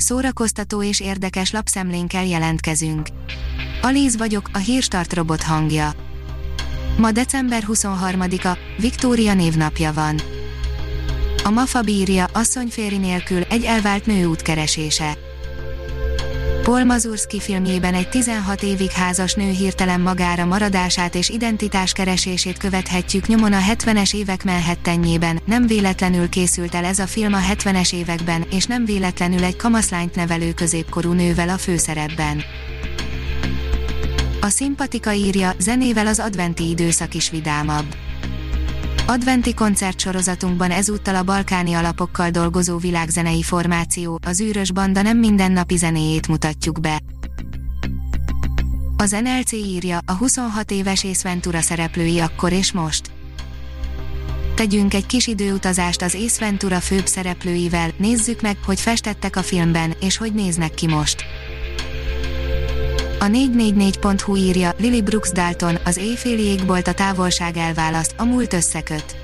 szórakoztató és érdekes lapszemlénkkel jelentkezünk. Alíz vagyok, a hírstart robot hangja. Ma december 23-a, Viktória névnapja van. A Mafa bírja, asszonyféri nélkül, egy elvált nő útkeresése. Paul Mazurski filmjében egy 16 évig házas nő hirtelen magára maradását és identitáskeresését követhetjük nyomon a 70-es évek Manhattanjében, nem véletlenül készült el ez a film a 70-es években, és nem véletlenül egy kamaszlányt nevelő középkorú nővel a főszerepben. A szimpatika írja, zenével az adventi időszak is vidámabb. Adventi koncertsorozatunkban ezúttal a balkáni alapokkal dolgozó világzenei formáció, az űrös banda nem mindennapi zenéjét mutatjuk be. Az NLC írja, a 26 éves Ace Ventura szereplői akkor és most. Tegyünk egy kis időutazást az Ace Ventura főbb szereplőivel, nézzük meg, hogy festettek a filmben, és hogy néznek ki most. A 444.hu írja, Lily Brooks Dalton, az éjféli égbolt a távolság elválaszt, a múlt összeköt.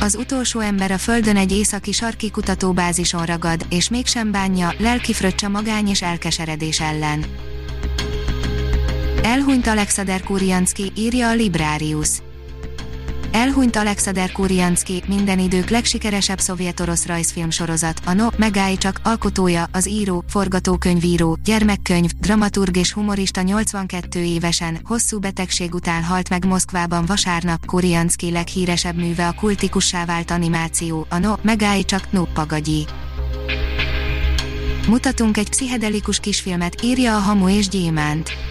Az utolsó ember a Földön egy északi sarki kutatóbázison ragad, és mégsem bánja, lelki fröccse magány és elkeseredés ellen. Elhunyt Alexander Kurjanski, írja a Librarius. Elhunyt Alexander Kurjanski, minden idők legsikeresebb szovjet-orosz rajzfilm sorozat, a No, Megállj csak, alkotója, az író, forgatókönyvíró, gyermekkönyv, dramaturg és humorista 82 évesen, hosszú betegség után halt meg Moszkvában vasárnap, Kurjanski leghíresebb műve a kultikussá vált animáció, a No, Megállj csak, No, Pagagyi. Mutatunk egy pszichedelikus kisfilmet, írja a Hamu és Gyémánt.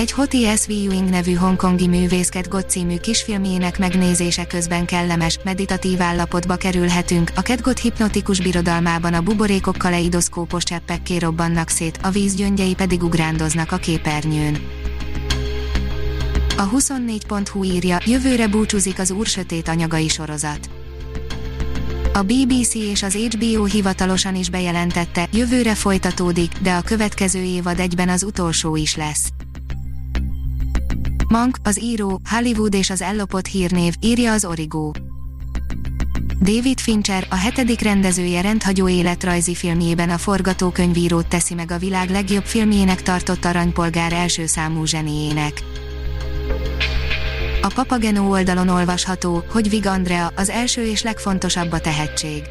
Egy Hoti S. Viewing nevű hongkongi művészket God című kisfilmjének megnézése közben kellemes, meditatív állapotba kerülhetünk, a Kedgot hipnotikus birodalmában a buborékok kaleidoszkópos cseppekké robbannak szét, a víz gyöngyei pedig ugrándoznak a képernyőn. A 24.hu írja, jövőre búcsúzik az Úr Sötét anyagai sorozat. A BBC és az HBO hivatalosan is bejelentette, jövőre folytatódik, de a következő évad egyben az utolsó is lesz. Mank, az író, Hollywood és az ellopott hírnév, írja az Origo. David Fincher, a hetedik rendezője rendhagyó életrajzi filmjében a forgatókönyvírót teszi meg a világ legjobb filmjének tartott aranypolgár első számú zseniének. A Papageno oldalon olvasható, hogy Vig Andrea az első és legfontosabb a tehetség.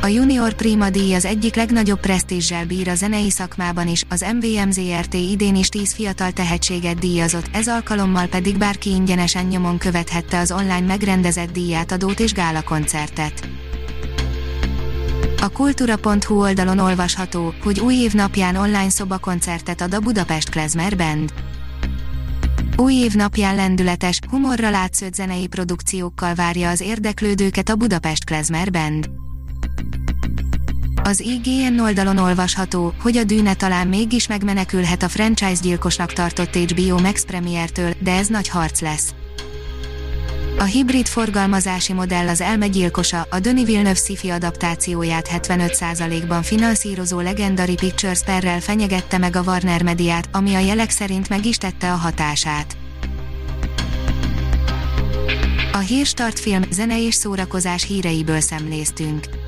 A Junior Prima díj az egyik legnagyobb presztízsel bír a zenei szakmában is, az MVMZRT idén is 10 fiatal tehetséget díjazott, ez alkalommal pedig bárki ingyenesen nyomon követhette az online megrendezett díjátadót és gálakoncertet. A kultúra.hu oldalon olvasható, hogy új év napján online szobakoncertet ad a Budapest Klezmer Band. Új év napján lendületes, humorra látszött zenei produkciókkal várja az érdeklődőket a Budapest Klezmer Band. Az IGN oldalon olvasható, hogy a dűne talán mégis megmenekülhet a franchise gyilkosnak tartott HBO Max premiertől, de ez nagy harc lesz. A hibrid forgalmazási modell az elmegyilkosa, a Denis Villeneuve sci adaptációját 75%-ban finanszírozó Legendary Pictures perrel fenyegette meg a Warner Mediát, ami a jelek szerint meg is tette a hatását. A Hírstart film, zene és szórakozás híreiből szemléztünk.